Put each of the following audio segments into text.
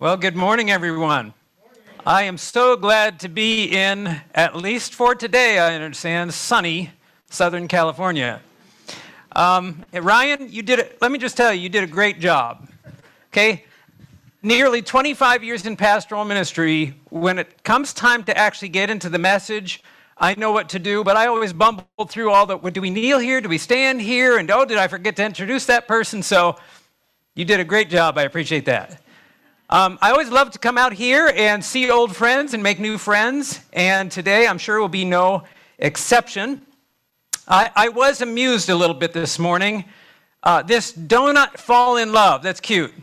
Well, good morning, everyone. I am so glad to be in, at least for today, I understand, sunny Southern California. Um, Ryan, you did it. Let me just tell you, you did a great job. Okay? Nearly 25 years in pastoral ministry, when it comes time to actually get into the message, I know what to do, but I always bumble through all the do we kneel here? Do we stand here? And oh, did I forget to introduce that person? So you did a great job. I appreciate that. Um, I always love to come out here and see old friends and make new friends, and today I'm sure will be no exception. I, I was amused a little bit this morning. Uh, this donut fall in love, that's cute.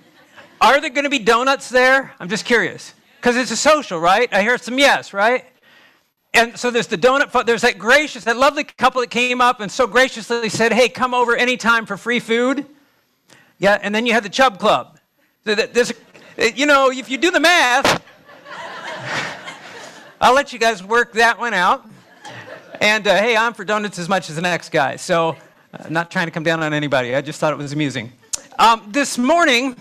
Are there going to be donuts there? I'm just curious. Because it's a social, right? I hear some yes, right? And so there's the donut, there's that gracious, that lovely couple that came up and so graciously said, hey, come over anytime for free food. Yeah, and then you have the Chub Club. There's uh, you know, if you do the math, I'll let you guys work that one out. And uh, hey, I'm for donuts as much as the next guy. So, uh, not trying to come down on anybody. I just thought it was amusing. Um, this morning,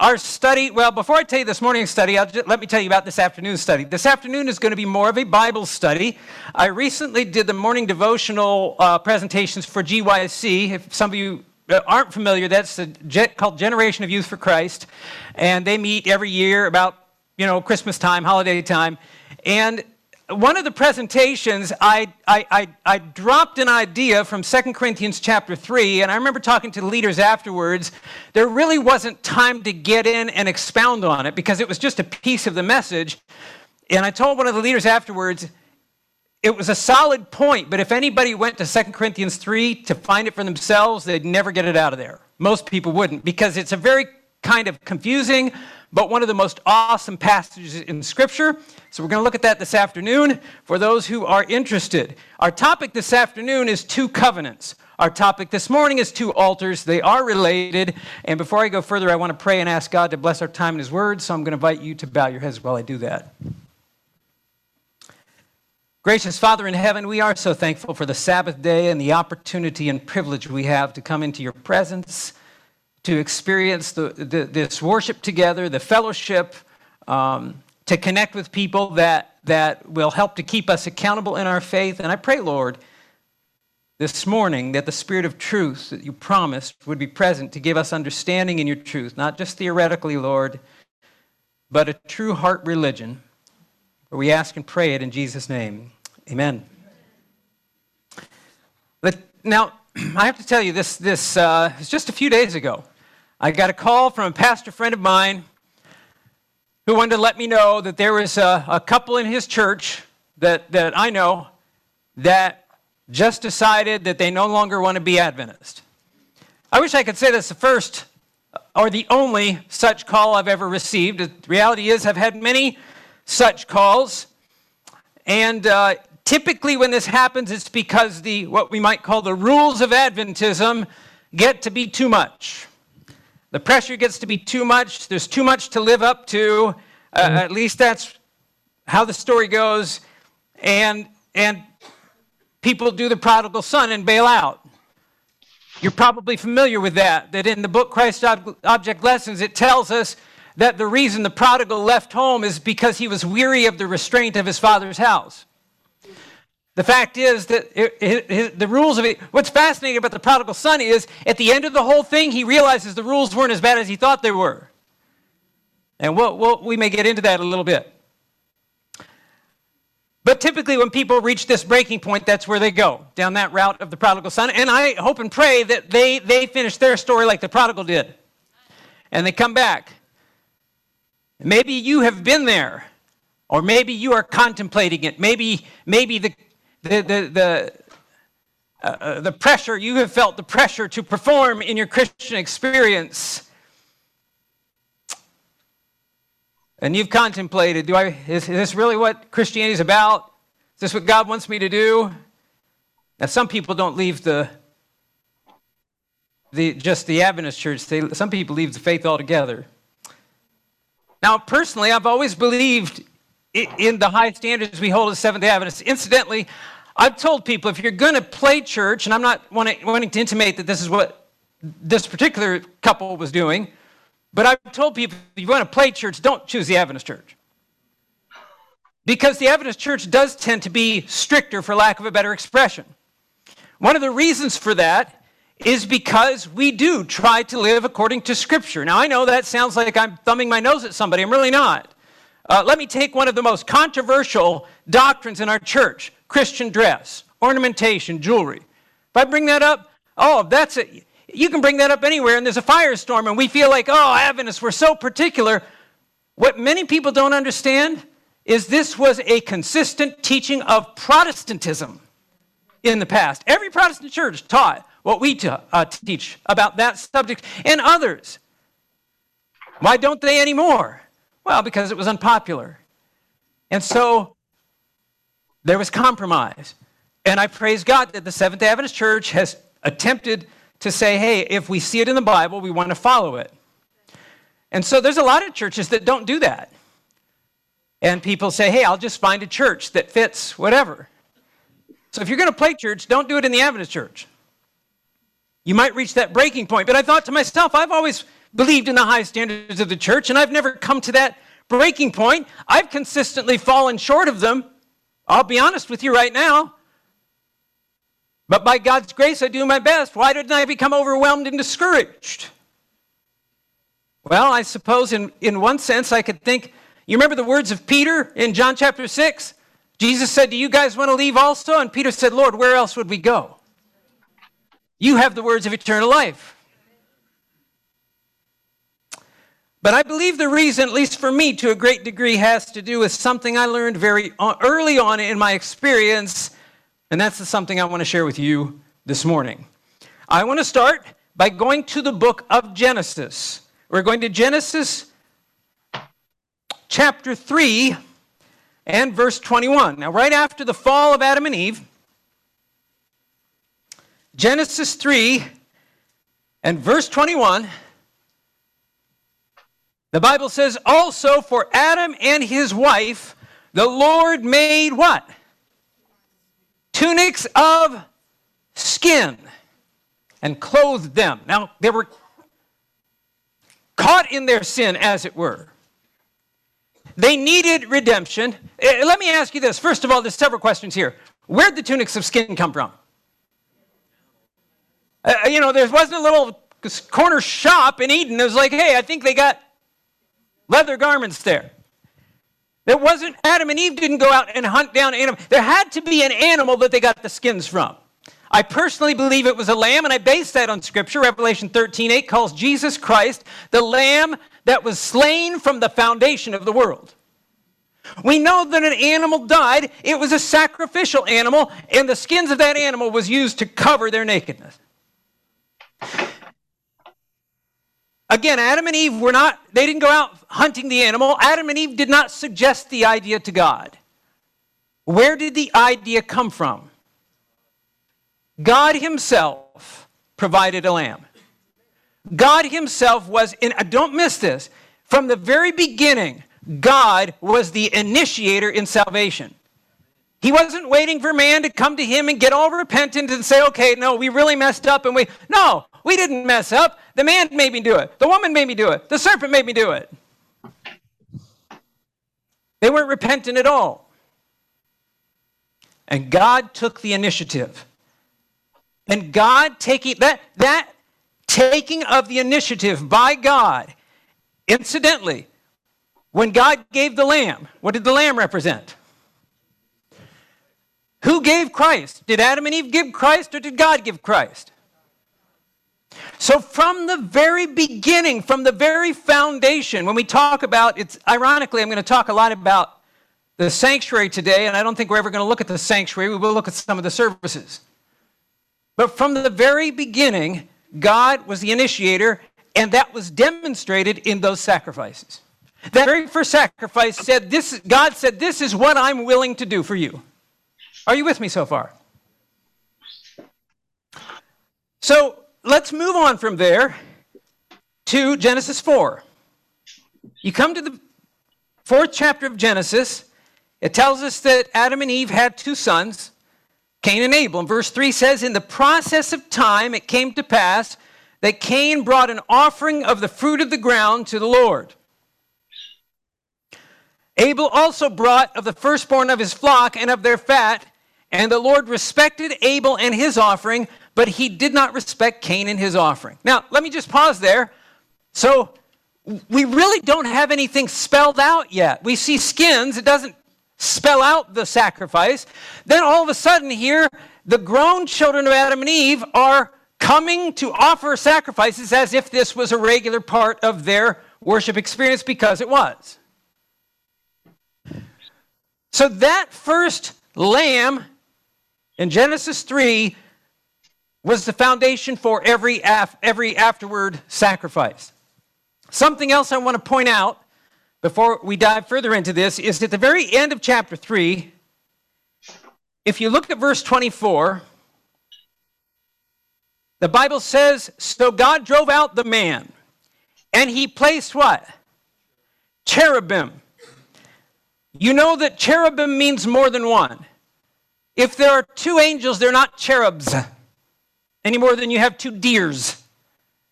our study, well, before I tell you this morning's study, just, let me tell you about this afternoon's study. This afternoon is going to be more of a Bible study. I recently did the morning devotional uh, presentations for GYC. If some of you aren't familiar, that's the, called Generation of Youth for Christ, and they meet every year about you know Christmas time, holiday time, and one of the presentations, I, I, I, I, dropped an idea from 2 Corinthians chapter 3, and I remember talking to the leaders afterwards. There really wasn't time to get in and expound on it because it was just a piece of the message. And I told one of the leaders afterwards, it was a solid point, but if anybody went to 2 Corinthians 3 to find it for themselves, they'd never get it out of there. Most people wouldn't, because it's a very kind of confusing, but one of the most awesome passages in Scripture. So we're going to look at that this afternoon for those who are interested. Our topic this afternoon is two covenants. Our topic this morning is two altars. They are related. And before I go further, I want to pray and ask God to bless our time in His Word. So I'm going to invite you to bow your heads while I do that. Gracious Father in heaven, we are so thankful for the Sabbath day and the opportunity and privilege we have to come into your presence, to experience the, the, this worship together, the fellowship, um, to connect with people that, that will help to keep us accountable in our faith. And I pray, Lord, this morning that the Spirit of truth that you promised would be present to give us understanding in your truth, not just theoretically, Lord, but a true heart religion. We ask and pray it in Jesus' name. Amen. But now, I have to tell you, this, this uh, was just a few days ago. I got a call from a pastor friend of mine who wanted to let me know that there was a, a couple in his church that, that I know that just decided that they no longer want to be Adventist. I wish I could say that's the first or the only such call I've ever received. The reality is, I've had many such calls. And uh, Typically, when this happens, it's because the what we might call the rules of Adventism get to be too much. The pressure gets to be too much. There's too much to live up to. Uh, mm-hmm. At least that's how the story goes. And and people do the prodigal son and bail out. You're probably familiar with that. That in the book Christ Object Lessons, it tells us that the reason the prodigal left home is because he was weary of the restraint of his father's house. The fact is that it, it, the rules of it, what's fascinating about the prodigal son is at the end of the whole thing, he realizes the rules weren't as bad as he thought they were. And we'll, we'll, we may get into that a little bit. But typically, when people reach this breaking point, that's where they go, down that route of the prodigal son. And I hope and pray that they, they finish their story like the prodigal did. And they come back. Maybe you have been there, or maybe you are contemplating it. Maybe, maybe the the, the, the, uh, uh, the pressure, you have felt the pressure to perform in your Christian experience. And you've contemplated, do I, is, is this really what Christianity is about? Is this what God wants me to do? Now, some people don't leave the, the just the Adventist church. They, some people leave the faith altogether. Now, personally, I've always believed in the high standards we hold as Seventh day Adventists. Incidentally, I've told people if you're going to play church, and I'm not wanting, to intimate that this is what this particular couple was doing, But I've told people if you want to play church, don't choose the Adventist church. Because the Adventist church does tend to be stricter, for lack of a better expression. One of the reasons for that is because we do try to live according to Scripture. Now, I know that sounds like I'm thumbing my nose at somebody. I'm really not. Uh, let me take one of the most controversial doctrines in our church Christian dress, ornamentation, jewelry. If I bring that up, oh, that's it. You can bring that up anywhere, and there's a firestorm, and we feel like, oh, Adventists, we're so particular. What many people don't understand is this was a consistent teaching of Protestantism in the past. Every Protestant church taught what we t- uh, teach about that subject and others. Why don't they anymore? Well, because it was unpopular. And so there was compromise. And I praise God that the Seventh day Adventist Church has attempted to say, hey, if we see it in the Bible, we want to follow it. And so there's a lot of churches that don't do that. And people say, hey, I'll just find a church that fits whatever. So if you're going to play church, don't do it in the Adventist church. You might reach that breaking point. But I thought to myself, I've always believed in the high standards of the church, and I've never come to that breaking point. I've consistently fallen short of them. I'll be honest with you right now. But by God's grace, I do my best. Why didn't I become overwhelmed and discouraged? Well, I suppose in, in one sense, I could think you remember the words of Peter in John chapter 6? Jesus said, Do you guys want to leave also? And Peter said, Lord, where else would we go? You have the words of eternal life. But I believe the reason, at least for me to a great degree, has to do with something I learned very uh, early on in my experience, and that's something I want to share with you this morning. I want to start by going to the book of Genesis. We're going to Genesis chapter 3 and verse 21. Now, right after the fall of Adam and Eve, Genesis 3 and verse 21 the Bible says, also for Adam and his wife, the Lord made what? Tunics of skin and clothed them. Now, they were caught in their sin, as it were. They needed redemption. Eh, let me ask you this. First of all, there's several questions here. Where'd the tunics of skin come from? Uh, you know, there wasn't a little corner shop in Eden. It was like, hey, I think they got leather garments there. There wasn't, Adam and Eve didn't go out and hunt down animals. There had to be an animal that they got the skins from. I personally believe it was a lamb, and I base that on Scripture. Revelation 13 8 calls Jesus Christ the lamb that was slain from the foundation of the world. We know that an animal died, it was a sacrificial animal, and the skins of that animal was used to cover their nakedness. Again, Adam and Eve were not, they didn't go out hunting the animal. Adam and Eve did not suggest the idea to God. Where did the idea come from? God Himself provided a lamb. God Himself was in, don't miss this, from the very beginning, God was the initiator in salvation. He wasn't waiting for man to come to him and get all repentant and say, okay, no, we really messed up and we. No, we didn't mess up. The man made me do it. The woman made me do it. The serpent made me do it. They weren't repentant at all. And God took the initiative. And God taking that, that taking of the initiative by God, incidentally, when God gave the lamb, what did the lamb represent? Who gave Christ? Did Adam and Eve give Christ or did God give Christ? So, from the very beginning, from the very foundation, when we talk about it's ironically, I'm going to talk a lot about the sanctuary today, and I don't think we're ever going to look at the sanctuary. We will look at some of the services. But from the very beginning, God was the initiator, and that was demonstrated in those sacrifices. That very first sacrifice said, this, God said, This is what I'm willing to do for you. Are you with me so far? So let's move on from there to Genesis 4. You come to the fourth chapter of Genesis. It tells us that Adam and Eve had two sons, Cain and Abel. And verse 3 says, In the process of time, it came to pass that Cain brought an offering of the fruit of the ground to the Lord. Abel also brought of the firstborn of his flock and of their fat, and the Lord respected Abel and his offering, but he did not respect Cain and his offering. Now, let me just pause there. So, we really don't have anything spelled out yet. We see skins, it doesn't spell out the sacrifice. Then all of a sudden, here, the grown children of Adam and Eve are coming to offer sacrifices as if this was a regular part of their worship experience because it was. So that first lamb in Genesis 3 was the foundation for every, af- every afterward sacrifice. Something else I want to point out before we dive further into this is at the very end of chapter 3, if you look at verse 24, the Bible says, So God drove out the man, and he placed what? Cherubim. You know that cherubim means more than one. If there are two angels, they're not cherubs any more than you have two deers.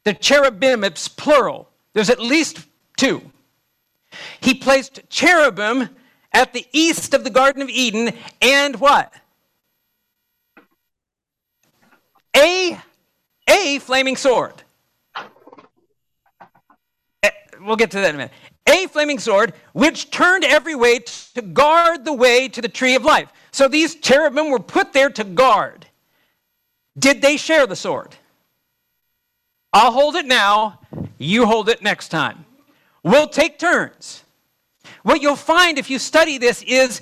The cherubim, it's plural. There's at least two. He placed cherubim at the east of the Garden of Eden and what? A, a flaming sword. Eh, we'll get to that in a minute. A flaming sword, which turned every way to guard the way to the tree of life. So these cherubim were put there to guard. Did they share the sword? I'll hold it now, you hold it next time. We'll take turns. What you'll find if you study this is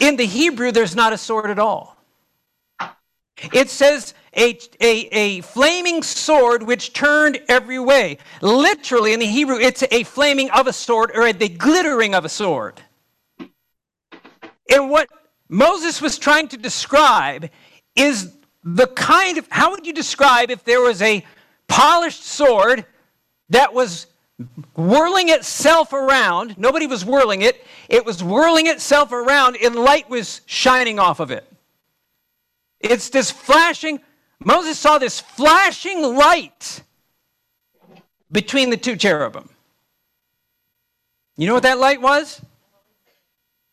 in the Hebrew, there's not a sword at all. It says a, a, a flaming sword which turned every way. Literally, in the Hebrew, it's a flaming of a sword or the glittering of a sword. And what Moses was trying to describe is the kind of, how would you describe if there was a polished sword that was whirling itself around? Nobody was whirling it, it was whirling itself around and light was shining off of it. It's this flashing, Moses saw this flashing light between the two cherubim. You know what that light was?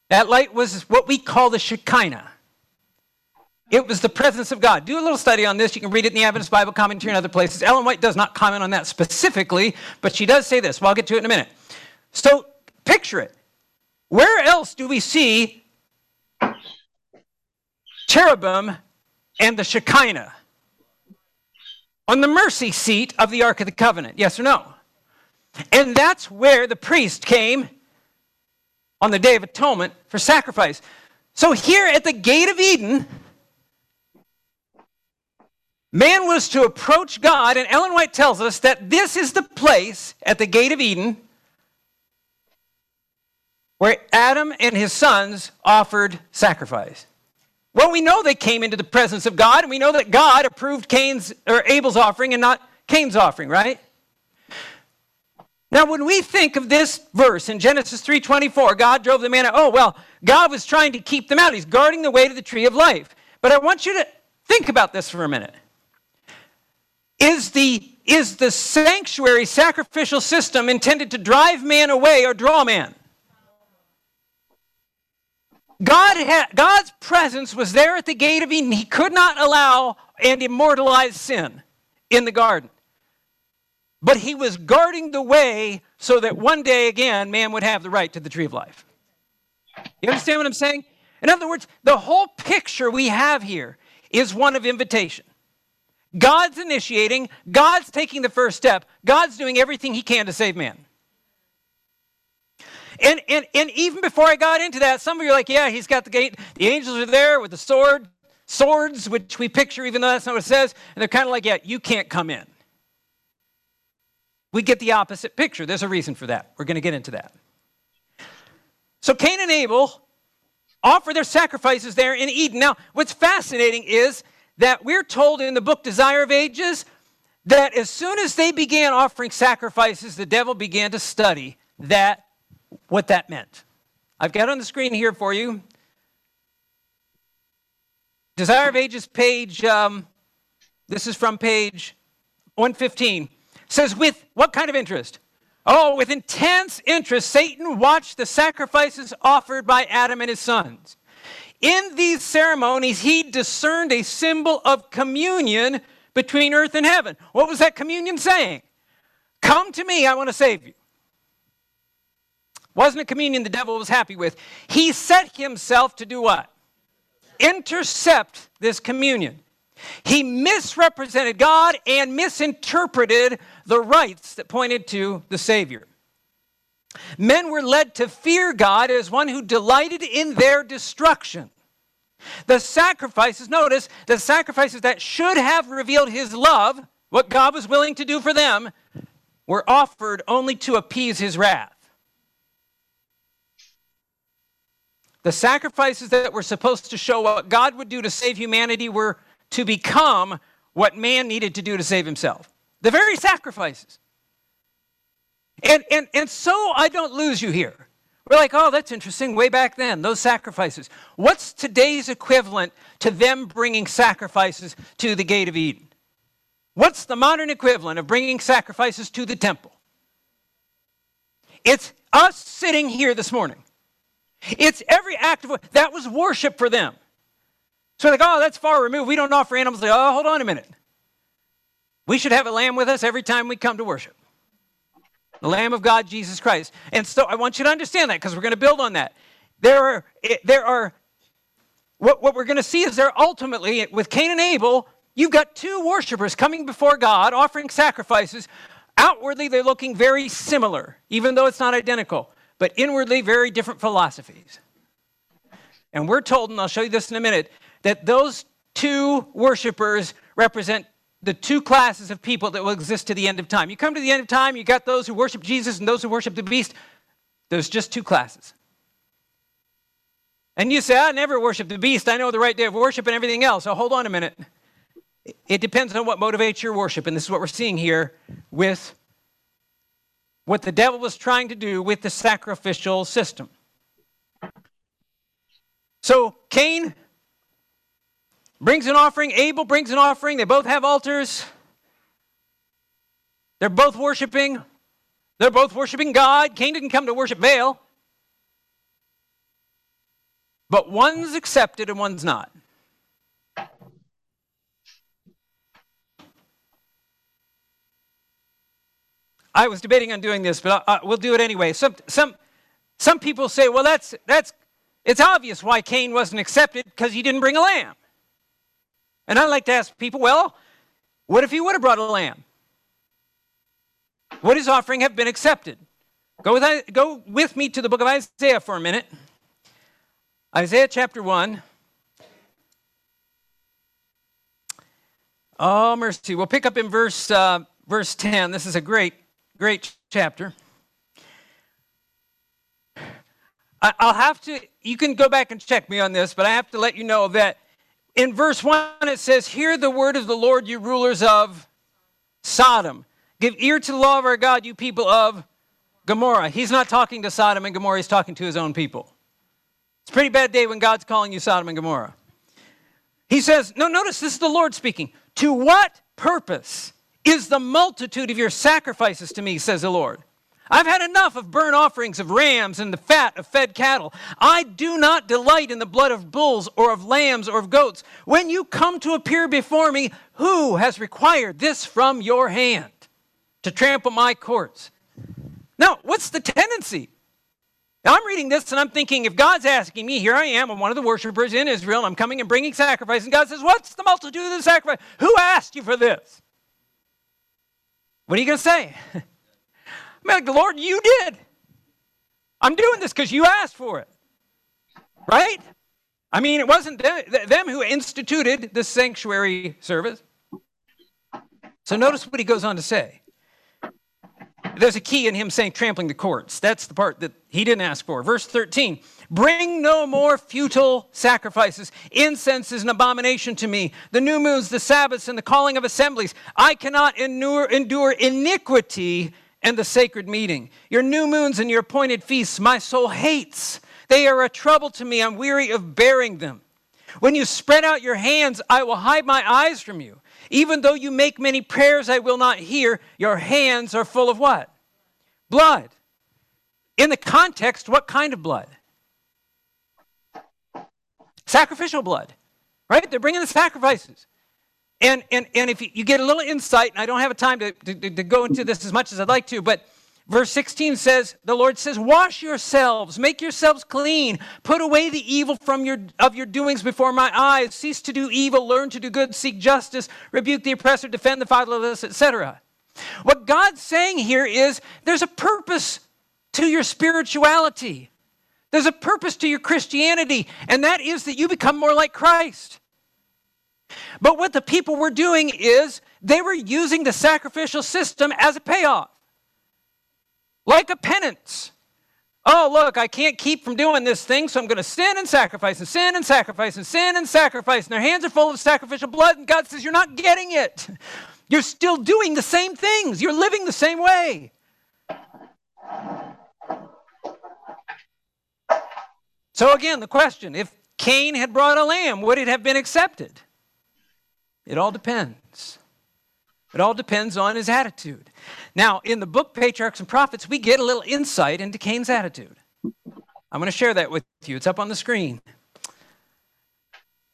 That light was what we call the Shekinah. It was the presence of God. Do a little study on this. You can read it in the Adventist Bible Commentary and other places. Ellen White does not comment on that specifically, but she does say this. Well, I'll get to it in a minute. So picture it. Where else do we see cherubim and the Shekinah? On the mercy seat of the Ark of the Covenant. Yes or no? And that's where the priest came on the Day of Atonement for sacrifice. So here at the gate of Eden, Man was to approach God, and Ellen White tells us that this is the place at the gate of Eden where Adam and his sons offered sacrifice. Well, we know they came into the presence of God, and we know that God approved Cain's or Abel's offering and not Cain's offering, right? Now, when we think of this verse in Genesis 3:24, God drove the man out. Oh, well, God was trying to keep them out. He's guarding the way to the tree of life. But I want you to think about this for a minute. Is the, is the sanctuary sacrificial system intended to drive man away or draw man? God had, God's presence was there at the gate of Eden. He could not allow and immortalize sin in the garden. But he was guarding the way so that one day again man would have the right to the tree of life. You understand what I'm saying? In other words, the whole picture we have here is one of invitation. God's initiating, God's taking the first step, God's doing everything He can to save man. And, and, and even before I got into that, some of you are like, yeah, he's got the gate. The angels are there with the sword, swords, which we picture, even though that's not what it says. And they're kind of like, yeah, you can't come in. We get the opposite picture. There's a reason for that. We're going to get into that. So Cain and Abel offer their sacrifices there in Eden. Now, what's fascinating is that we're told in the book Desire of Ages that as soon as they began offering sacrifices, the devil began to study that what that meant. I've got on the screen here for you. Desire of Ages page, um, this is from page 115 says, with what kind of interest? Oh, with intense interest, Satan watched the sacrifices offered by Adam and his sons. In these ceremonies, he discerned a symbol of communion between earth and heaven. What was that communion saying? Come to me, I want to save you. Wasn't a communion the devil was happy with. He set himself to do what? Intercept this communion. He misrepresented God and misinterpreted the rites that pointed to the Savior. Men were led to fear God as one who delighted in their destruction. The sacrifices, notice, the sacrifices that should have revealed his love, what God was willing to do for them, were offered only to appease his wrath. The sacrifices that were supposed to show what God would do to save humanity were to become what man needed to do to save himself. The very sacrifices. And, and, and so I don't lose you here. We're like, oh, that's interesting. Way back then, those sacrifices. What's today's equivalent to them bringing sacrifices to the gate of Eden? What's the modern equivalent of bringing sacrifices to the temple? It's us sitting here this morning. It's every act of that was worship for them. So like, oh, that's far removed. We don't offer animals. Like, oh, hold on a minute. We should have a lamb with us every time we come to worship. The Lamb of God, Jesus Christ. And so I want you to understand that because we're going to build on that. There are, there are what, what we're going to see is there ultimately, with Cain and Abel, you've got two worshipers coming before God, offering sacrifices. Outwardly, they're looking very similar, even though it's not identical, but inwardly, very different philosophies. And we're told, and I'll show you this in a minute, that those two worshipers represent the two classes of people that will exist to the end of time. You come to the end of time, you got those who worship Jesus and those who worship the beast. There's just two classes. And you say, I never worship the beast. I know the right day of worship and everything else. So hold on a minute. It depends on what motivates your worship. And this is what we're seeing here with what the devil was trying to do with the sacrificial system. So Cain brings an offering. Abel brings an offering. They both have altars. They're both worshiping. They're both worshiping God. Cain didn't come to worship Baal. But one's accepted and one's not. I was debating on doing this, but I, I, we'll do it anyway. Some, some, some people say, well, that's, that's, it's obvious why Cain wasn't accepted because he didn't bring a lamb. And I like to ask people, well, what if he would have brought a lamb? Would his offering have been accepted? Go with, go with me to the book of Isaiah for a minute. Isaiah chapter 1. Oh, mercy. We'll pick up in verse, uh, verse 10. This is a great, great chapter. I'll have to, you can go back and check me on this, but I have to let you know that in verse 1, it says, Hear the word of the Lord, you rulers of Sodom. Give ear to the law of our God, you people of Gomorrah. He's not talking to Sodom and Gomorrah, he's talking to his own people. It's a pretty bad day when God's calling you Sodom and Gomorrah. He says, No, notice this is the Lord speaking. To what purpose is the multitude of your sacrifices to me, says the Lord? I've had enough of burnt offerings of rams and the fat of fed cattle. I do not delight in the blood of bulls or of lambs or of goats. When you come to appear before me, who has required this from your hand to trample my courts? Now, what's the tendency? Now, I'm reading this and I'm thinking, if God's asking me, here I am, I'm one of the worshipers in Israel, and I'm coming and bringing sacrifice, and God says, What's the multitude of the sacrifice? Who asked you for this? What are you going to say? I'm like, Lord, you did. I'm doing this because you asked for it. Right? I mean, it wasn't them who instituted the sanctuary service. So notice what he goes on to say. There's a key in him saying trampling the courts. That's the part that he didn't ask for. Verse 13 Bring no more futile sacrifices. Incense is an abomination to me. The new moons, the Sabbaths, and the calling of assemblies. I cannot endure, endure iniquity and the sacred meeting. Your new moons and your appointed feasts, my soul hates. They are a trouble to me. I'm weary of bearing them. When you spread out your hands, I will hide my eyes from you. Even though you make many prayers, I will not hear. Your hands are full of what? Blood. In the context, what kind of blood? Sacrificial blood, right? They're bringing the sacrifices. And, and, and if you get a little insight, and I don't have a time to, to, to go into this as much as I'd like to, but verse 16 says, the Lord says, Wash yourselves, make yourselves clean, put away the evil from your, of your doings before my eyes, cease to do evil, learn to do good, seek justice, rebuke the oppressor, defend the fatherless, etc. What God's saying here is there's a purpose to your spirituality. There's a purpose to your Christianity, and that is that you become more like Christ. But what the people were doing is they were using the sacrificial system as a payoff, like a penance. Oh, look, I can't keep from doing this thing, so I'm going to sin and sacrifice and sin and sacrifice and sin and sacrifice. And their hands are full of sacrificial blood, and God says, You're not getting it. You're still doing the same things, you're living the same way. So, again, the question if Cain had brought a lamb, would it have been accepted? It all depends. It all depends on his attitude. Now, in the book Patriarchs and Prophets, we get a little insight into Cain's attitude. I'm going to share that with you. It's up on the screen.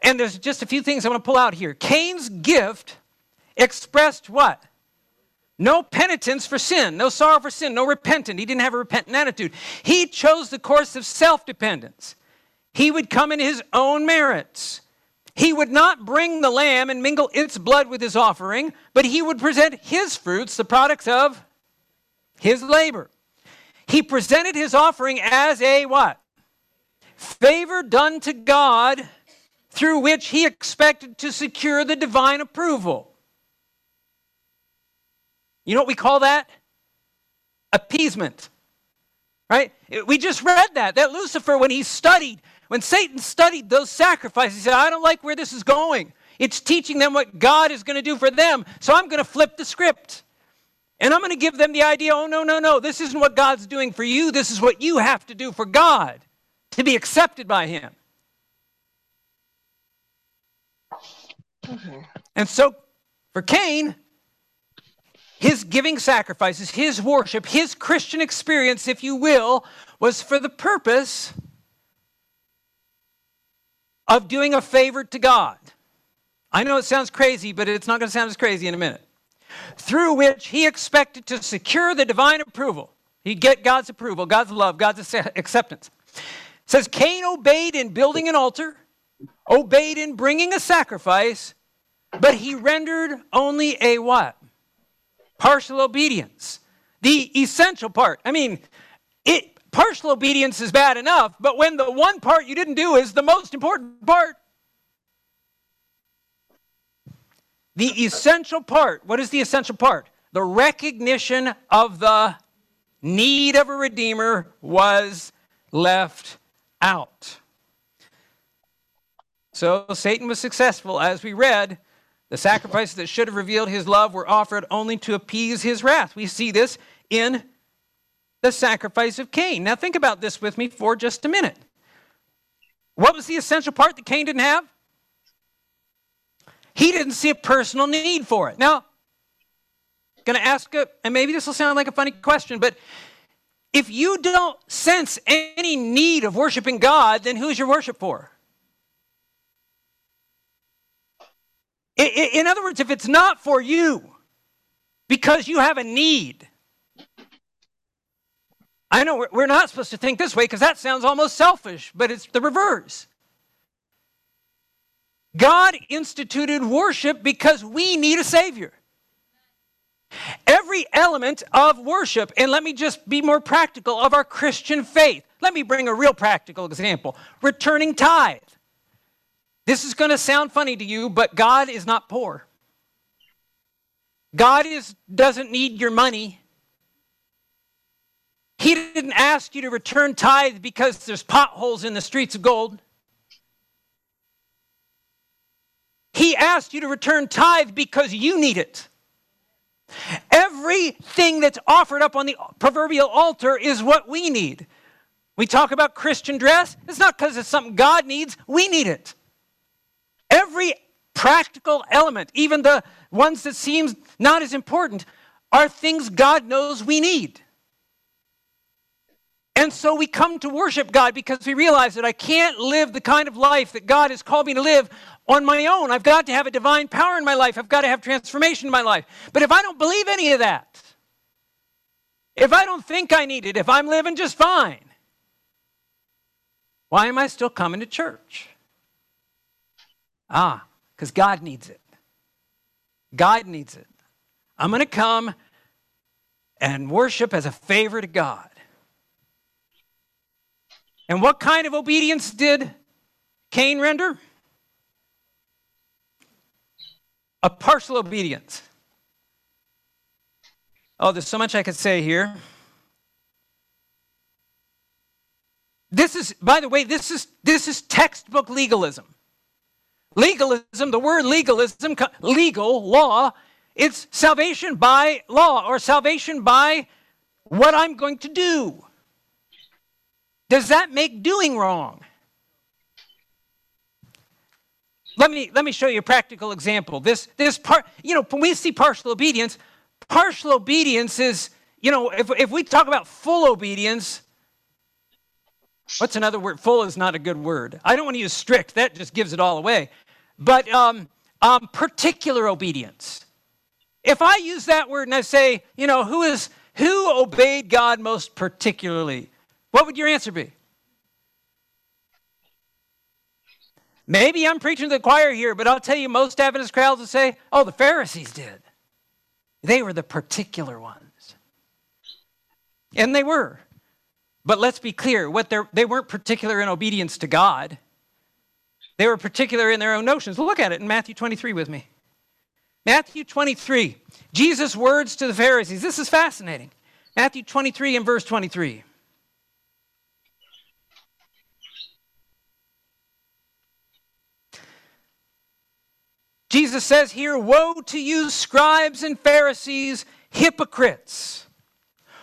And there's just a few things I want to pull out here. Cain's gift expressed what? No penitence for sin, no sorrow for sin, no repentant. He didn't have a repentant attitude. He chose the course of self dependence. He would come in his own merits. He would not bring the lamb and mingle its blood with his offering, but he would present his fruits, the products of his labor. He presented his offering as a what? Favor done to God through which he expected to secure the divine approval. You know what we call that? Appeasement. Right? We just read that. That Lucifer, when he studied when Satan studied those sacrifices, he said, I don't like where this is going. It's teaching them what God is going to do for them. So I'm going to flip the script. And I'm going to give them the idea oh, no, no, no. This isn't what God's doing for you. This is what you have to do for God to be accepted by Him. Mm-hmm. And so for Cain, his giving sacrifices, his worship, his Christian experience, if you will, was for the purpose of doing a favor to God. I know it sounds crazy, but it's not going to sound as crazy in a minute. Through which he expected to secure the divine approval. He'd get God's approval, God's love, God's acceptance. It says Cain obeyed in building an altar, obeyed in bringing a sacrifice, but he rendered only a what? Partial obedience. The essential part. I mean, it partial obedience is bad enough, but when the one part you didn't do is the most important part, the essential part, what is the essential part? The recognition of the need of a redeemer was left out. So Satan was successful. As we read, the sacrifices that should have revealed his love were offered only to appease his wrath. We see this in the sacrifice of Cain. Now, think about this with me for just a minute. What was the essential part that Cain didn't have? He didn't see a personal need for it. Now, going to ask a, and maybe this will sound like a funny question, but if you don't sense any need of worshiping God, then who's your worship for? In other words, if it's not for you because you have a need, I know we're not supposed to think this way because that sounds almost selfish, but it's the reverse. God instituted worship because we need a Savior. Every element of worship, and let me just be more practical, of our Christian faith. Let me bring a real practical example returning tithe. This is going to sound funny to you, but God is not poor. God is, doesn't need your money. He didn't ask you to return tithe because there's potholes in the streets of gold. He asked you to return tithe because you need it. Everything that's offered up on the proverbial altar is what we need. We talk about Christian dress, it's not because it's something God needs, we need it. Every practical element, even the ones that seem not as important, are things God knows we need. And so we come to worship God because we realize that I can't live the kind of life that God has called me to live on my own. I've got to have a divine power in my life. I've got to have transformation in my life. But if I don't believe any of that, if I don't think I need it, if I'm living just fine, why am I still coming to church? Ah, because God needs it. God needs it. I'm going to come and worship as a favor to God. And what kind of obedience did Cain render? A partial obedience. Oh, there's so much I could say here. This is, by the way, this is, this is textbook legalism. Legalism, the word legalism, legal, law, it's salvation by law or salvation by what I'm going to do. Does that make doing wrong? Let me, let me show you a practical example. This, this part, you know, when we see partial obedience, partial obedience is, you know, if, if we talk about full obedience, What's another word? Full is not a good word. I don't want to use strict, that just gives it all away. But um, um, particular obedience. If I use that word and I say, you know, who is who obeyed God most particularly? What would your answer be? Maybe I'm preaching to the choir here, but I'll tell you, most Adventist crowds will say, oh, the Pharisees did. They were the particular ones. And they were. But let's be clear, what they weren't particular in obedience to God. They were particular in their own notions. Look at it in Matthew 23 with me. Matthew 23, Jesus' words to the Pharisees. This is fascinating. Matthew 23 and verse 23. Jesus says here, Woe to you, scribes and Pharisees, hypocrites!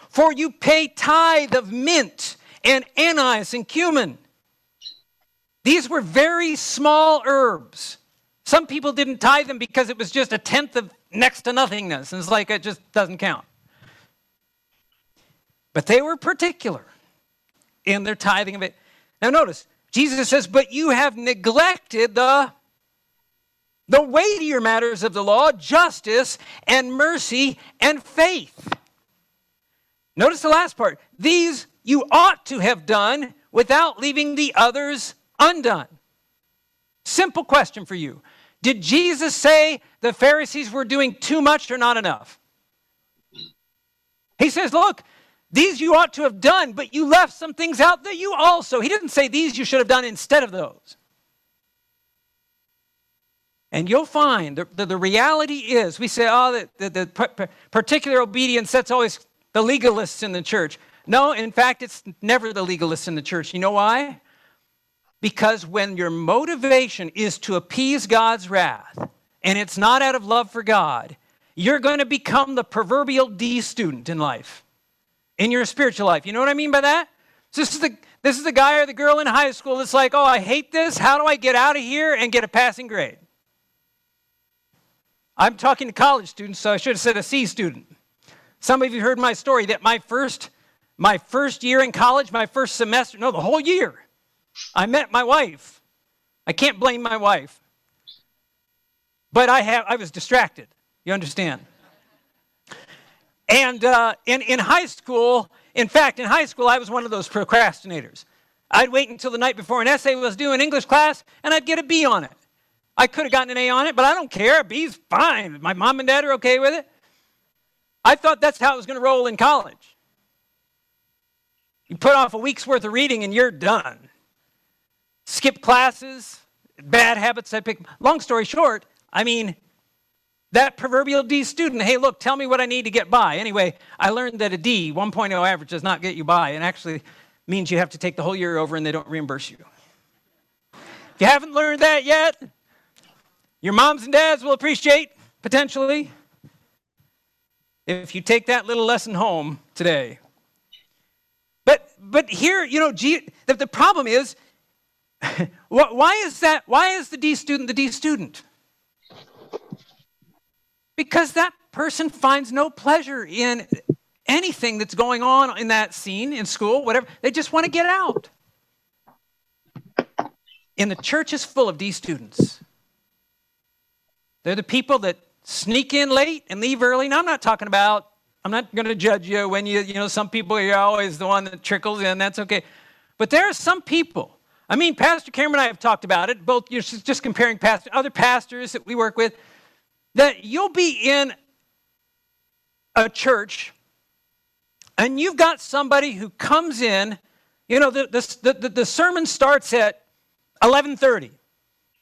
For you pay tithe of mint and anise and cumin. These were very small herbs. Some people didn't tithe them because it was just a tenth of next to nothingness. And it's like it just doesn't count. But they were particular in their tithing of it. Now notice, Jesus says, But you have neglected the, the weightier matters of the law, justice and mercy and faith. Notice the last part. These you ought to have done without leaving the others undone. Simple question for you. Did Jesus say the Pharisees were doing too much or not enough? He says, Look, these you ought to have done, but you left some things out that you also. He didn't say these you should have done instead of those. And you'll find the, the reality is, we say, oh, the, the, the particular obedience, that's always the legalists in the church. No, in fact, it's never the legalists in the church. You know why? Because when your motivation is to appease God's wrath, and it's not out of love for God, you're going to become the proverbial D student in life, in your spiritual life. You know what I mean by that? So this is the this is the guy or the girl in high school that's like, oh, I hate this. How do I get out of here and get a passing grade? I'm talking to college students, so I should have said a C student. Some of you heard my story that my first my first year in college, my first semester, no, the whole year, I met my wife. I can't blame my wife. But I have I was distracted. You understand? And uh, in, in high school, in fact, in high school, I was one of those procrastinators. I'd wait until the night before an essay was due in English class, and I'd get a B on it. I could have gotten an A on it, but I don't care. A B's fine. My mom and dad are okay with it. I thought that's how it was going to roll in college. You put off a week's worth of reading and you're done. Skip classes, bad habits I pick. Long story short, I mean, that proverbial D student, hey, look, tell me what I need to get by. Anyway, I learned that a D, 1.0 average, does not get you by and actually means you have to take the whole year over and they don't reimburse you. If you haven't learned that yet, your moms and dads will appreciate potentially if you take that little lesson home today. But but here, you know, G, the, the problem is, why is that? Why is the D student the D student? Because that person finds no pleasure in anything that's going on in that scene, in school, whatever. They just want to get out. And the church is full of D students. They're the people that sneak in late and leave early. Now, I'm not talking about, I'm not going to judge you when you, you know, some people, you're always the one that trickles in. That's okay. But there are some people, I mean, Pastor Cameron and I have talked about it, both you're just comparing past, other pastors that we work with, that you'll be in a church and you've got somebody who comes in, you know, the, the, the, the sermon starts at 1130.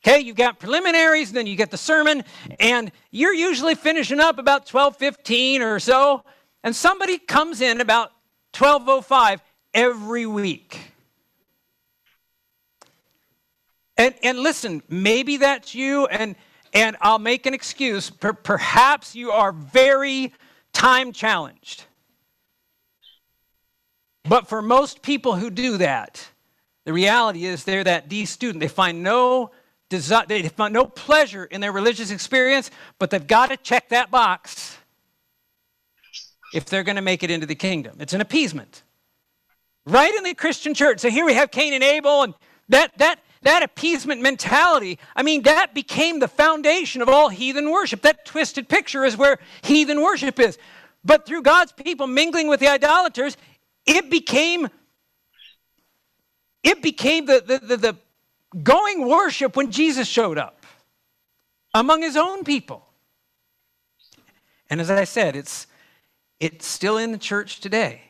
Okay, you've got preliminaries, then you get the sermon, and you're usually finishing up about 12:15 or so, and somebody comes in about 12:05 every week. And, and listen, maybe that's you, and, and I'll make an excuse. Per, perhaps you are very time challenged. But for most people who do that, the reality is they're that D student. They find no they find no pleasure in their religious experience, but they've got to check that box if they're going to make it into the kingdom. It's an appeasement. Right in the Christian church. So here we have Cain and Abel, and that that that appeasement mentality, I mean, that became the foundation of all heathen worship. That twisted picture is where heathen worship is. But through God's people mingling with the idolaters, it became it became the, the, the, the going worship when Jesus showed up among his own people. And as I said, it's it's still in the church today.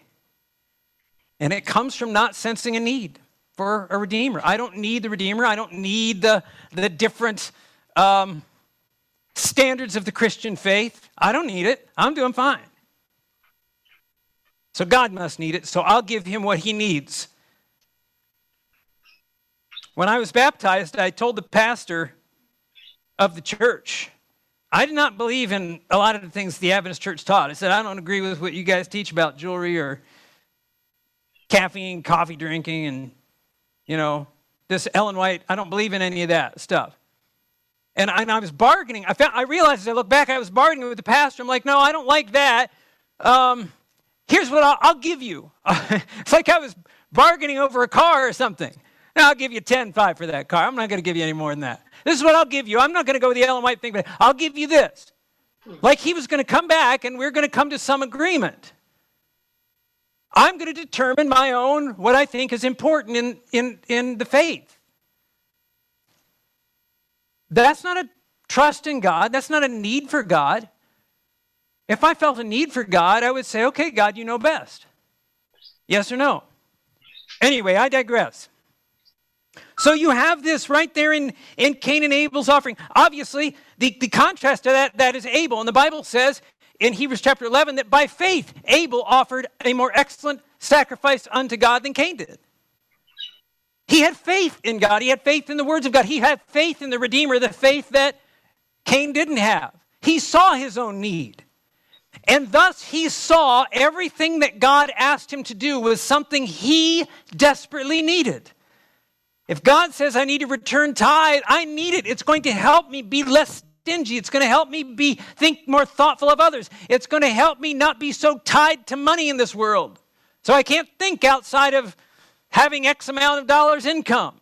And it comes from not sensing a need for a redeemer. I don't need the redeemer. I don't need the, the different um, standards of the Christian faith. I don't need it. I'm doing fine. So God must need it, so I'll give him what he needs. When I was baptized, I told the pastor of the church, I did not believe in a lot of the things the Adventist church taught. I said, I don't agree with what you guys teach about jewelry or caffeine, coffee drinking, and you know, this Ellen White, I don't believe in any of that stuff. And I, and I was bargaining. I, found, I realized as I look back, I was bargaining with the pastor. I'm like, no, I don't like that. Um, here's what I'll, I'll give you. it's like I was bargaining over a car or something. I'll give you 10 5 for that car. I'm not going to give you any more than that. This is what I'll give you. I'm not going to go with the Ellen White thing, but I'll give you this. Like he was going to come back and we we're going to come to some agreement. I'm going to determine my own, what I think is important in, in, in the faith. That's not a trust in God. That's not a need for God. If I felt a need for God, I would say, okay, God, you know best. Yes or no? Anyway, I digress. So you have this right there in, in Cain and Abel's offering. Obviously, the, the contrast to that, that is Abel. And the Bible says in Hebrews chapter 11 that by faith Abel offered a more excellent sacrifice unto God than Cain did. He had faith in God. He had faith in the words of God. He had faith in the Redeemer, the faith that Cain didn't have. He saw his own need. And thus he saw everything that God asked him to do was something he desperately needed. If God says, I need to return tithe, I need it. It's going to help me be less stingy. It's going to help me be think more thoughtful of others. It's going to help me not be so tied to money in this world. So I can't think outside of having X amount of dollars income.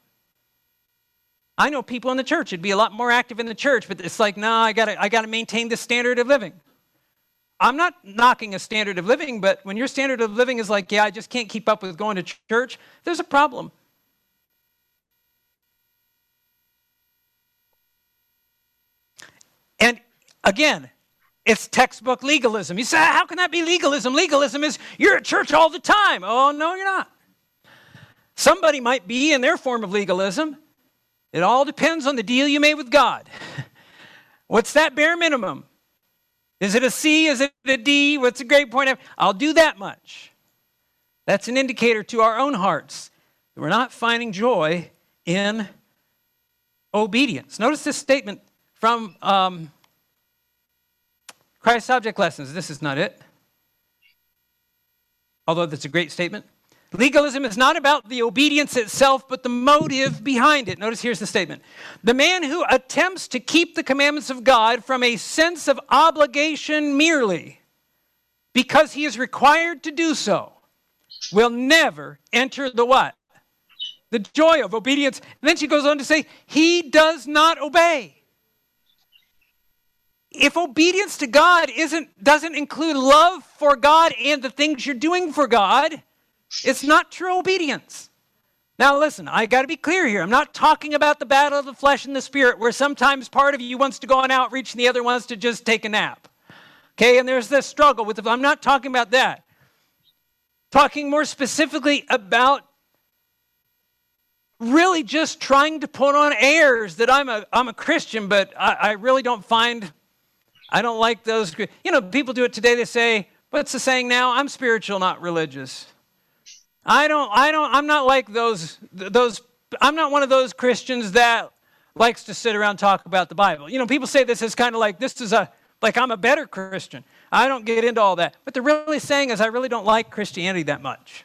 I know people in the church would be a lot more active in the church, but it's like, no, I gotta, I gotta maintain this standard of living. I'm not knocking a standard of living, but when your standard of living is like, yeah, I just can't keep up with going to church, there's a problem. And again, it's textbook legalism. You say, how can that be legalism? Legalism is you're at church all the time. Oh, no, you're not. Somebody might be in their form of legalism. It all depends on the deal you made with God. What's that bare minimum? Is it a C? Is it a D? What's a grade point? I'll do that much. That's an indicator to our own hearts that we're not finding joy in obedience. Notice this statement from um, Christ Object Lessons. This is not it, although that's a great statement. Legalism is not about the obedience itself, but the motive behind it. Notice here's the statement The man who attempts to keep the commandments of God from a sense of obligation merely because he is required to do so will never enter the what? The joy of obedience. And then she goes on to say, He does not obey. If obedience to God isn't, doesn't include love for God and the things you're doing for God, it's not true obedience. Now, listen, I got to be clear here. I'm not talking about the battle of the flesh and the spirit, where sometimes part of you wants to go on outreach and the other wants to just take a nap. Okay, and there's this struggle with the, I'm not talking about that. Talking more specifically about really just trying to put on airs that I'm a, I'm a Christian, but I, I really don't find, I don't like those. You know, people do it today. They say, what's the saying now? I'm spiritual, not religious. I don't, I don't, I'm not like those, those, I'm not one of those Christians that likes to sit around talk about the Bible. You know, people say this is kind of like, this is a, like I'm a better Christian. I don't get into all that. What they're really saying is, I really don't like Christianity that much.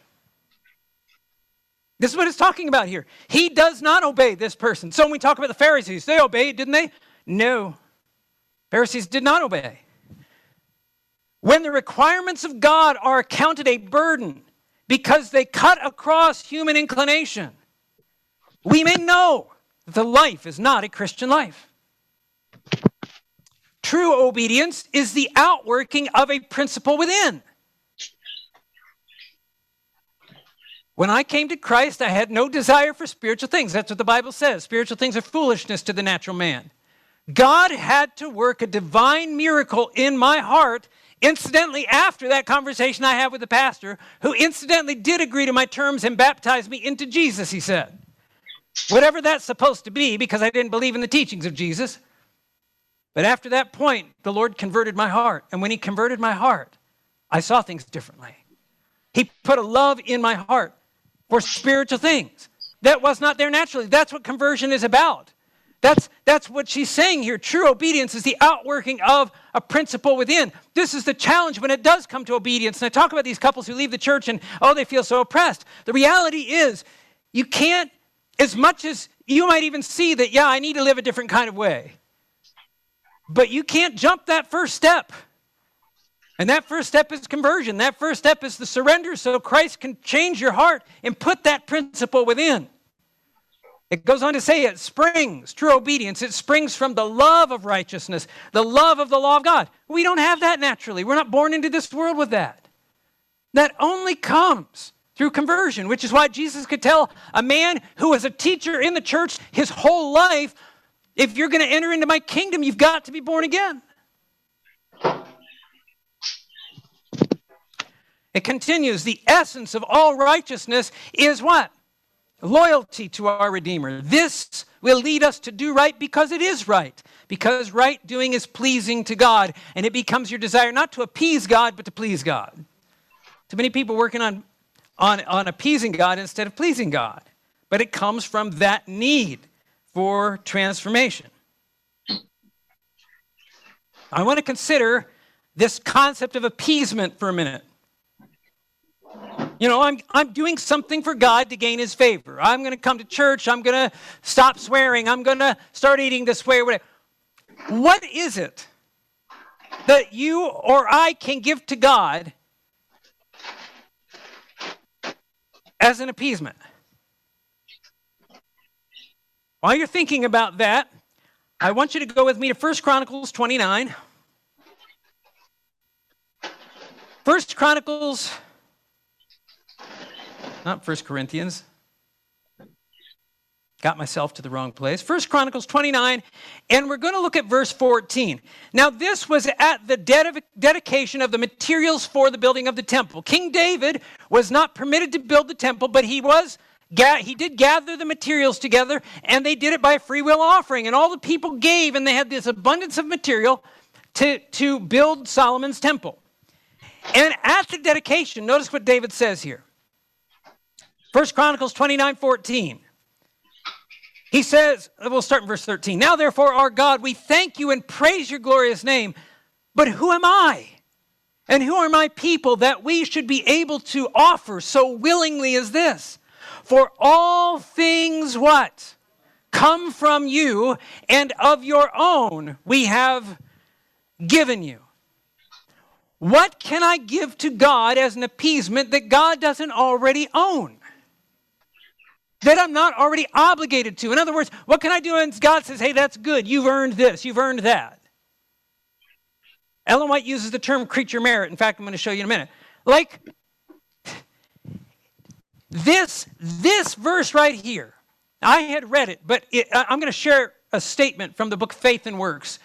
This is what it's talking about here. He does not obey this person. So when we talk about the Pharisees, they obeyed, didn't they? No. Pharisees did not obey. When the requirements of God are accounted a burden because they cut across human inclination, we may know that the life is not a Christian life. True obedience is the outworking of a principle within. When I came to Christ, I had no desire for spiritual things. That's what the Bible says. Spiritual things are foolishness to the natural man. God had to work a divine miracle in my heart, incidentally, after that conversation I had with the pastor, who incidentally did agree to my terms and baptize me into Jesus, he said. Whatever that's supposed to be, because I didn't believe in the teachings of Jesus. But after that point, the Lord converted my heart. And when He converted my heart, I saw things differently. He put a love in my heart for spiritual things that was not there naturally. That's what conversion is about. That's, that's what she's saying here. True obedience is the outworking of a principle within. This is the challenge when it does come to obedience. And I talk about these couples who leave the church and, oh, they feel so oppressed. The reality is, you can't, as much as you might even see that, yeah, I need to live a different kind of way. But you can't jump that first step. And that first step is conversion. That first step is the surrender so Christ can change your heart and put that principle within. It goes on to say it springs, true obedience, it springs from the love of righteousness, the love of the law of God. We don't have that naturally. We're not born into this world with that. That only comes through conversion, which is why Jesus could tell a man who was a teacher in the church his whole life if you're going to enter into my kingdom, you've got to be born again. It continues the essence of all righteousness is what? Loyalty to our Redeemer. This will lead us to do right because it is right. Because right doing is pleasing to God, and it becomes your desire not to appease God, but to please God. Too many people working on, on, on appeasing God instead of pleasing God. But it comes from that need for transformation. I want to consider this concept of appeasement for a minute. You know, I'm, I'm doing something for God to gain his favor. I'm going to come to church. I'm going to stop swearing. I'm going to start eating this way or whatever. What is it that you or I can give to God as an appeasement? While you're thinking about that, I want you to go with me to 1 Chronicles 29. 1 Chronicles, not First Corinthians. Got myself to the wrong place. First Chronicles 29, and we're going to look at verse 14. Now, this was at the ded- dedication of the materials for the building of the temple. King David was not permitted to build the temple, but he was he did gather the materials together, and they did it by free will offering. And all the people gave, and they had this abundance of material to, to build Solomon's temple. And at the dedication, notice what David says here. First Chronicles 29 14. He says, we'll start in verse 13. Now, therefore, our God, we thank you and praise your glorious name. But who am I? And who are my people that we should be able to offer so willingly as this? For all things what? Come from you, and of your own we have given you. What can I give to God as an appeasement that God doesn't already own? That I'm not already obligated to. In other words, what can I do when God says, hey, that's good, you've earned this, you've earned that? Ellen White uses the term creature merit. In fact, I'm going to show you in a minute. Like this, this verse right here, I had read it, but it, I'm going to share a statement from the book Faith and Works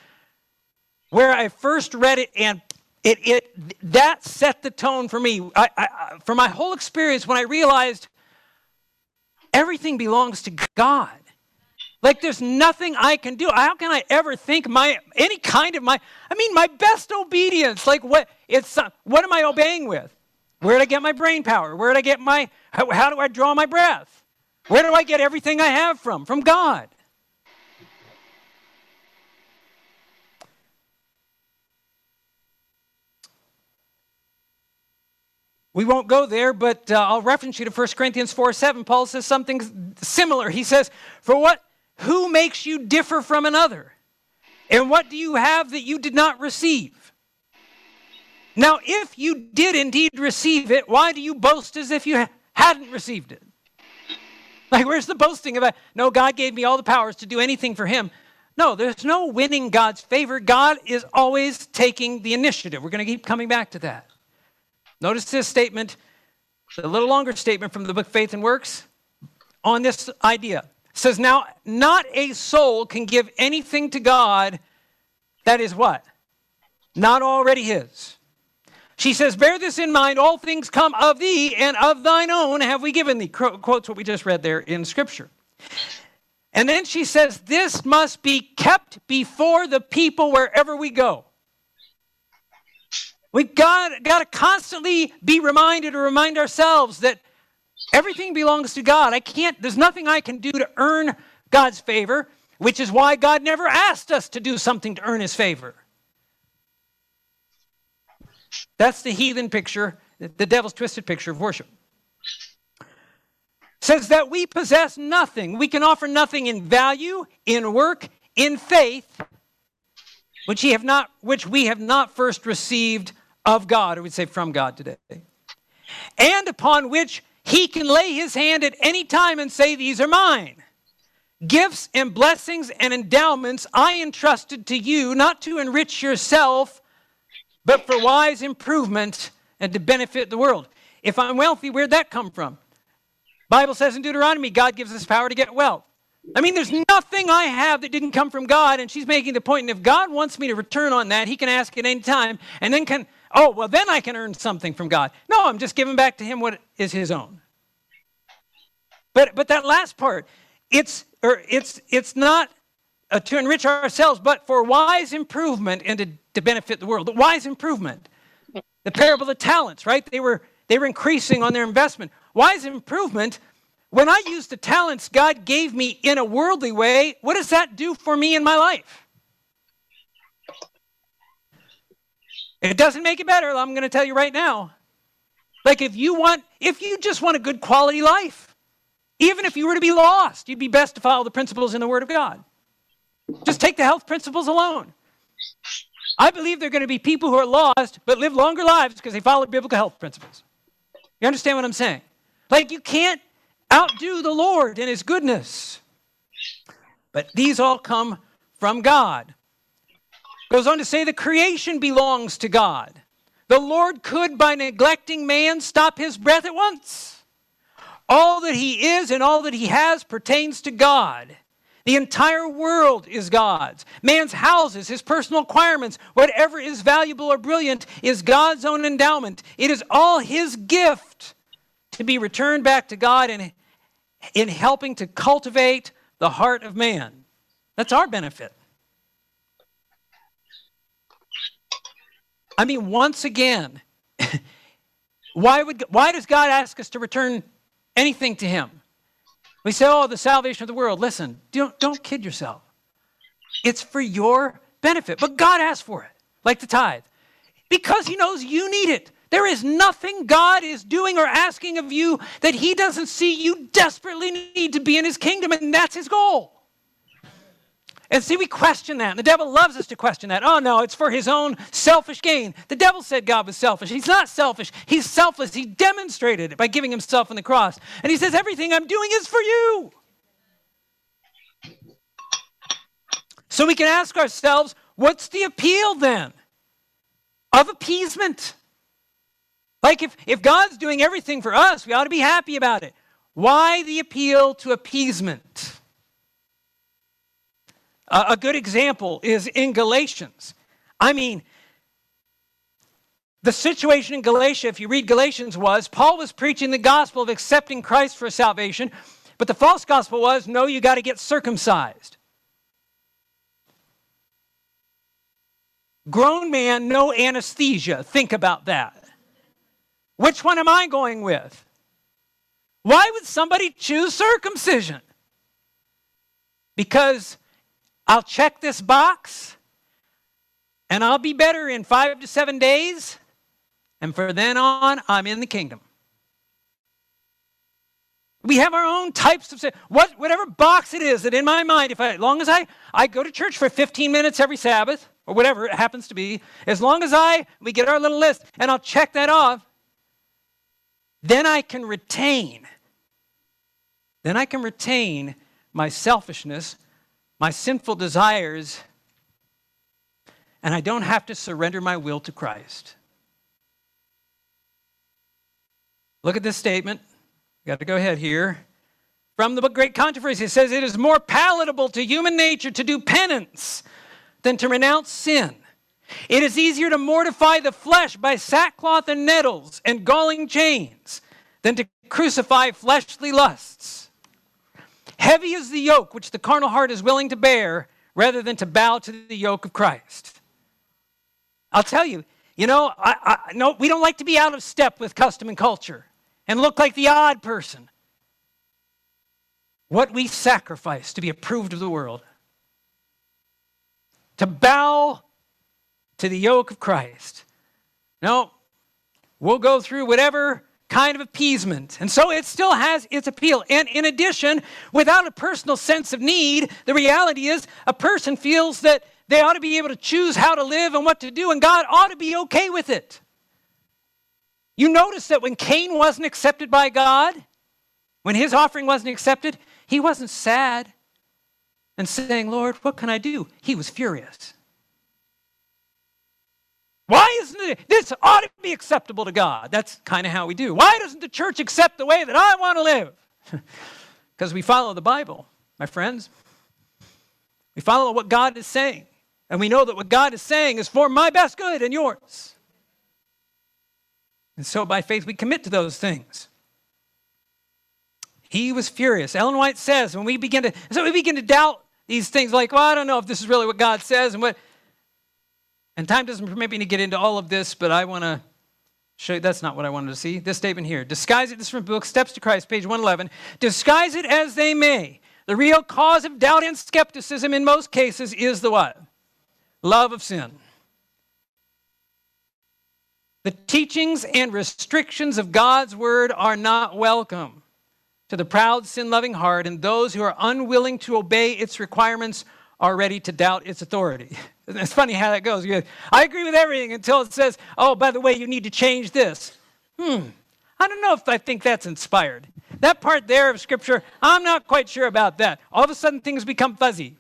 where I first read it and it, it that set the tone for me. I, I, for my whole experience when I realized everything belongs to God. Like there's nothing I can do. How can I ever think my any kind of my I mean my best obedience like what it's uh, what am I obeying with? Where did I get my brain power? Where did I get my how, how do I draw my breath? Where do I get everything I have from? From God. We won't go there, but uh, I'll reference you to 1 Corinthians 4 7. Paul says something similar. He says, For what who makes you differ from another? And what do you have that you did not receive? Now, if you did indeed receive it, why do you boast as if you hadn't received it? Like, where's the boasting about, no, God gave me all the powers to do anything for him? No, there's no winning God's favor. God is always taking the initiative. We're going to keep coming back to that. Notice this statement, a little longer statement from the book Faith and Works on this idea says, Now, not a soul can give anything to God that is what? Not already his. She says, Bear this in mind, all things come of thee, and of thine own have we given thee. Quotes what we just read there in Scripture. And then she says, This must be kept before the people wherever we go. We've got, got to constantly be reminded or remind ourselves that Everything belongs to God. I can't, there's nothing I can do to earn God's favor, which is why God never asked us to do something to earn his favor. That's the heathen picture, the devil's twisted picture of worship. Says that we possess nothing. We can offer nothing in value, in work, in faith, which, he have not, which we have not first received of God, or we'd say from God today, and upon which he can lay his hand at any time and say, These are mine. Gifts and blessings and endowments I entrusted to you, not to enrich yourself, but for wise improvement and to benefit the world. If I'm wealthy, where'd that come from? Bible says in Deuteronomy, God gives us power to get wealth. I mean, there's nothing I have that didn't come from God, and she's making the point, and if God wants me to return on that, He can ask at any time, and then can oh, well, then I can earn something from God. No, I'm just giving back to Him what is His own. But, but that last part, it's, or it's, it's not uh, to enrich ourselves, but for wise improvement and to, to benefit the world. The wise improvement. The parable of talents, right? They were, they were increasing on their investment. Wise improvement, when I use the talents God gave me in a worldly way, what does that do for me in my life? It doesn't make it better. I'm going to tell you right now. Like if you want, if you just want a good quality life, even if you were to be lost, you'd be best to follow the principles in the Word of God. Just take the health principles alone. I believe there are going to be people who are lost but live longer lives because they follow biblical health principles. You understand what I'm saying? Like you can't outdo the Lord in His goodness. But these all come from God. Goes on to say the creation belongs to God. The Lord could, by neglecting man, stop his breath at once. All that he is and all that he has pertains to God. The entire world is God's. Man's houses, his personal acquirements, whatever is valuable or brilliant is God's own endowment. It is all his gift to be returned back to God in, in helping to cultivate the heart of man. That's our benefit. I mean, once again, why, would, why does God ask us to return anything to Him? We say, oh, the salvation of the world. Listen, don't, don't kid yourself. It's for your benefit. But God asked for it, like the tithe. because He knows you need it. There is nothing God is doing or asking of you that He doesn't see you desperately need to be in His kingdom, and that's His goal. And see, we question that. And the devil loves us to question that. Oh, no, it's for his own selfish gain. The devil said God was selfish. He's not selfish, he's selfless. He demonstrated it by giving himself on the cross. And he says, Everything I'm doing is for you. So we can ask ourselves, what's the appeal then of appeasement? Like if, if God's doing everything for us, we ought to be happy about it. Why the appeal to appeasement? A good example is in Galatians. I mean, the situation in Galatia, if you read Galatians, was Paul was preaching the gospel of accepting Christ for salvation, but the false gospel was no, you got to get circumcised. Grown man, no anesthesia. Think about that. Which one am I going with? Why would somebody choose circumcision? Because I'll check this box and I'll be better in five to seven days. And from then on, I'm in the kingdom. We have our own types of what, whatever box it is that in my mind, if I, as long as I, I go to church for 15 minutes every Sabbath, or whatever it happens to be, as long as I we get our little list and I'll check that off, then I can retain. Then I can retain my selfishness my sinful desires, and I don't have to surrender my will to Christ. Look at this statement. Got to go ahead here. From the book Great Controversy, it says, It is more palatable to human nature to do penance than to renounce sin. It is easier to mortify the flesh by sackcloth and nettles and galling chains than to crucify fleshly lusts. Heavy is the yoke which the carnal heart is willing to bear rather than to bow to the yoke of Christ. I'll tell you, you know, I, I, no, we don't like to be out of step with custom and culture and look like the odd person. What we sacrifice to be approved of the world, to bow to the yoke of Christ. No, we'll go through whatever kind of appeasement. And so it still has its appeal. And in addition, without a personal sense of need, the reality is a person feels that they ought to be able to choose how to live and what to do, and God ought to be okay with it. You notice that when Cain wasn't accepted by God, when his offering wasn't accepted, he wasn't sad and saying, Lord, what can I do? He was furious. Why isn't it? This ought to be acceptable to God. That's kind of how we do. Why doesn't the church accept the way that I want to live? Because we follow the Bible, my friends. We follow what God is saying. And we know that what God is saying is for my best good and yours. And so by faith, we commit to those things. He was furious. Ellen White says when we begin to, so we begin to doubt these things like, well, I don't know if this is really what God says and what and time doesn't permit me to get into all of this, but I want to show you that's not what I wanted to see. This statement here disguise it, this is from book Steps to Christ, page 111. Disguise it as they may. The real cause of doubt and skepticism in most cases is the what? Love of sin. The teachings and restrictions of God's word are not welcome to the proud, sin loving heart, and those who are unwilling to obey its requirements are ready to doubt its authority. It's funny how that goes. I agree with everything until it says, oh, by the way, you need to change this. Hmm, I don't know if I think that's inspired. That part there of Scripture, I'm not quite sure about that. All of a sudden, things become fuzzy.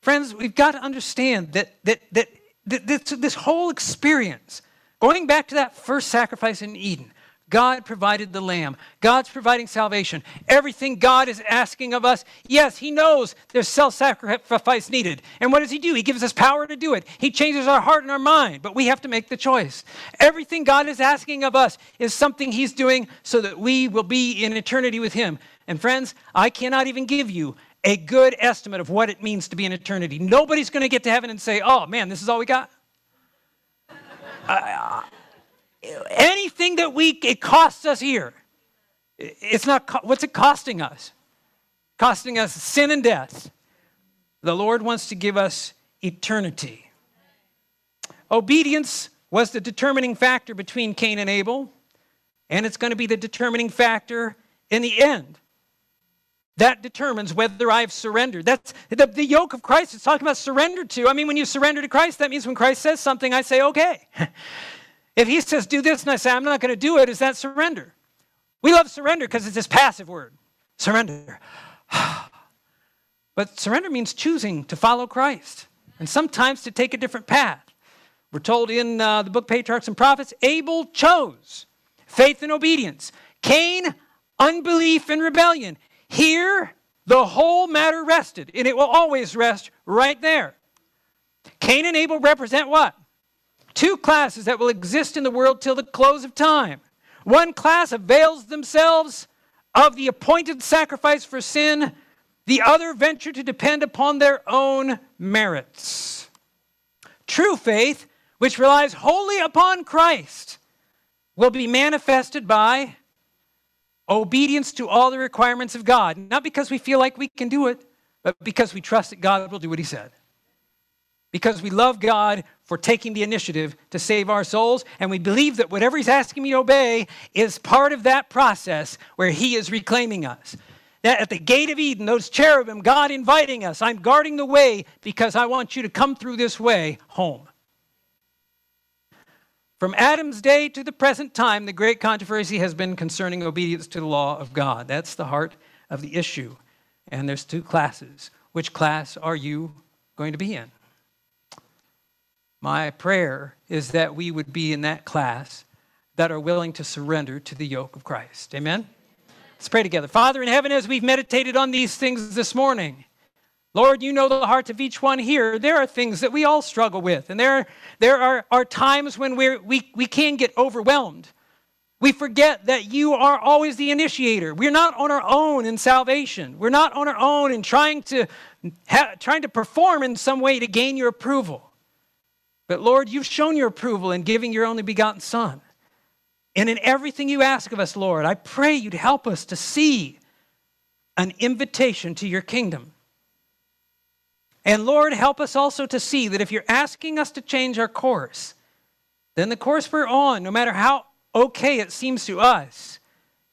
Friends, we've got to understand that, that, that, that this, this whole experience, going back to that first sacrifice in Eden, God provided the lamb. God's providing salvation. Everything God is asking of us, yes, He knows there's self sacrifice needed. And what does He do? He gives us power to do it. He changes our heart and our mind, but we have to make the choice. Everything God is asking of us is something He's doing so that we will be in eternity with Him. And friends, I cannot even give you a good estimate of what it means to be in eternity. Nobody's going to get to heaven and say, oh man, this is all we got. I, anything that we it costs us here it's not what's it costing us costing us sin and death the lord wants to give us eternity Obedience was the determining factor between Cain and Abel, and it's going to be the determining factor in the end. That determines whether I've surrendered. That's the, the yoke of Christ It's talking about surrender to. I mean, when you surrender to Christ, that means when Christ says something, I say, okay. if he says, do this, and I say, I'm not going to do it, is that surrender? We love surrender because it's this passive word surrender. but surrender means choosing to follow Christ and sometimes to take a different path. We're told in uh, the book Patriarchs and Prophets Abel chose faith and obedience, Cain, unbelief and rebellion. Here, the whole matter rested, and it will always rest right there. Cain and Abel represent what? Two classes that will exist in the world till the close of time. One class avails themselves of the appointed sacrifice for sin, the other venture to depend upon their own merits. True faith, which relies wholly upon Christ, will be manifested by obedience to all the requirements of God, not because we feel like we can do it, but because we trust that God will do what He said. Because we love God for taking the initiative to save our souls, and we believe that whatever He's asking me to obey is part of that process where He is reclaiming us. That at the gate of Eden, those cherubim, God inviting us, I'm guarding the way because I want you to come through this way home. From Adam's day to the present time, the great controversy has been concerning obedience to the law of God. That's the heart of the issue. And there's two classes. Which class are you going to be in? My prayer is that we would be in that class that are willing to surrender to the yoke of Christ. Amen? Let's pray together. Father in heaven, as we've meditated on these things this morning, Lord, you know the heart of each one here. There are things that we all struggle with, and there, there are, are times when we're, we, we can get overwhelmed. We forget that you are always the initiator. We're not on our own in salvation. We're not on our own in trying to, ha- trying to perform in some way to gain your approval. But Lord, you've shown your approval in giving your only begotten Son. And in everything you ask of us, Lord, I pray you'd help us to see an invitation to your kingdom. And Lord, help us also to see that if you're asking us to change our course, then the course we're on, no matter how okay it seems to us,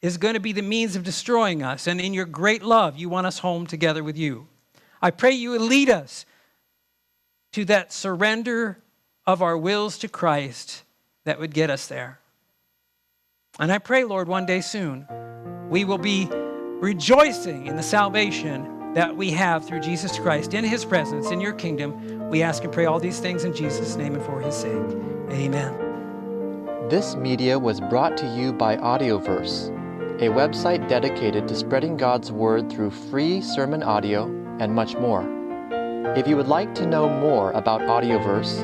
is going to be the means of destroying us. And in your great love, you want us home together with you. I pray you would lead us to that surrender of our wills to Christ that would get us there. And I pray, Lord, one day soon, we will be rejoicing in the salvation that we have through Jesus Christ in his presence, in your kingdom. We ask and pray all these things in Jesus' name and for his sake. Amen. This media was brought to you by Audioverse, a website dedicated to spreading God's word through free sermon audio and much more. If you would like to know more about Audioverse,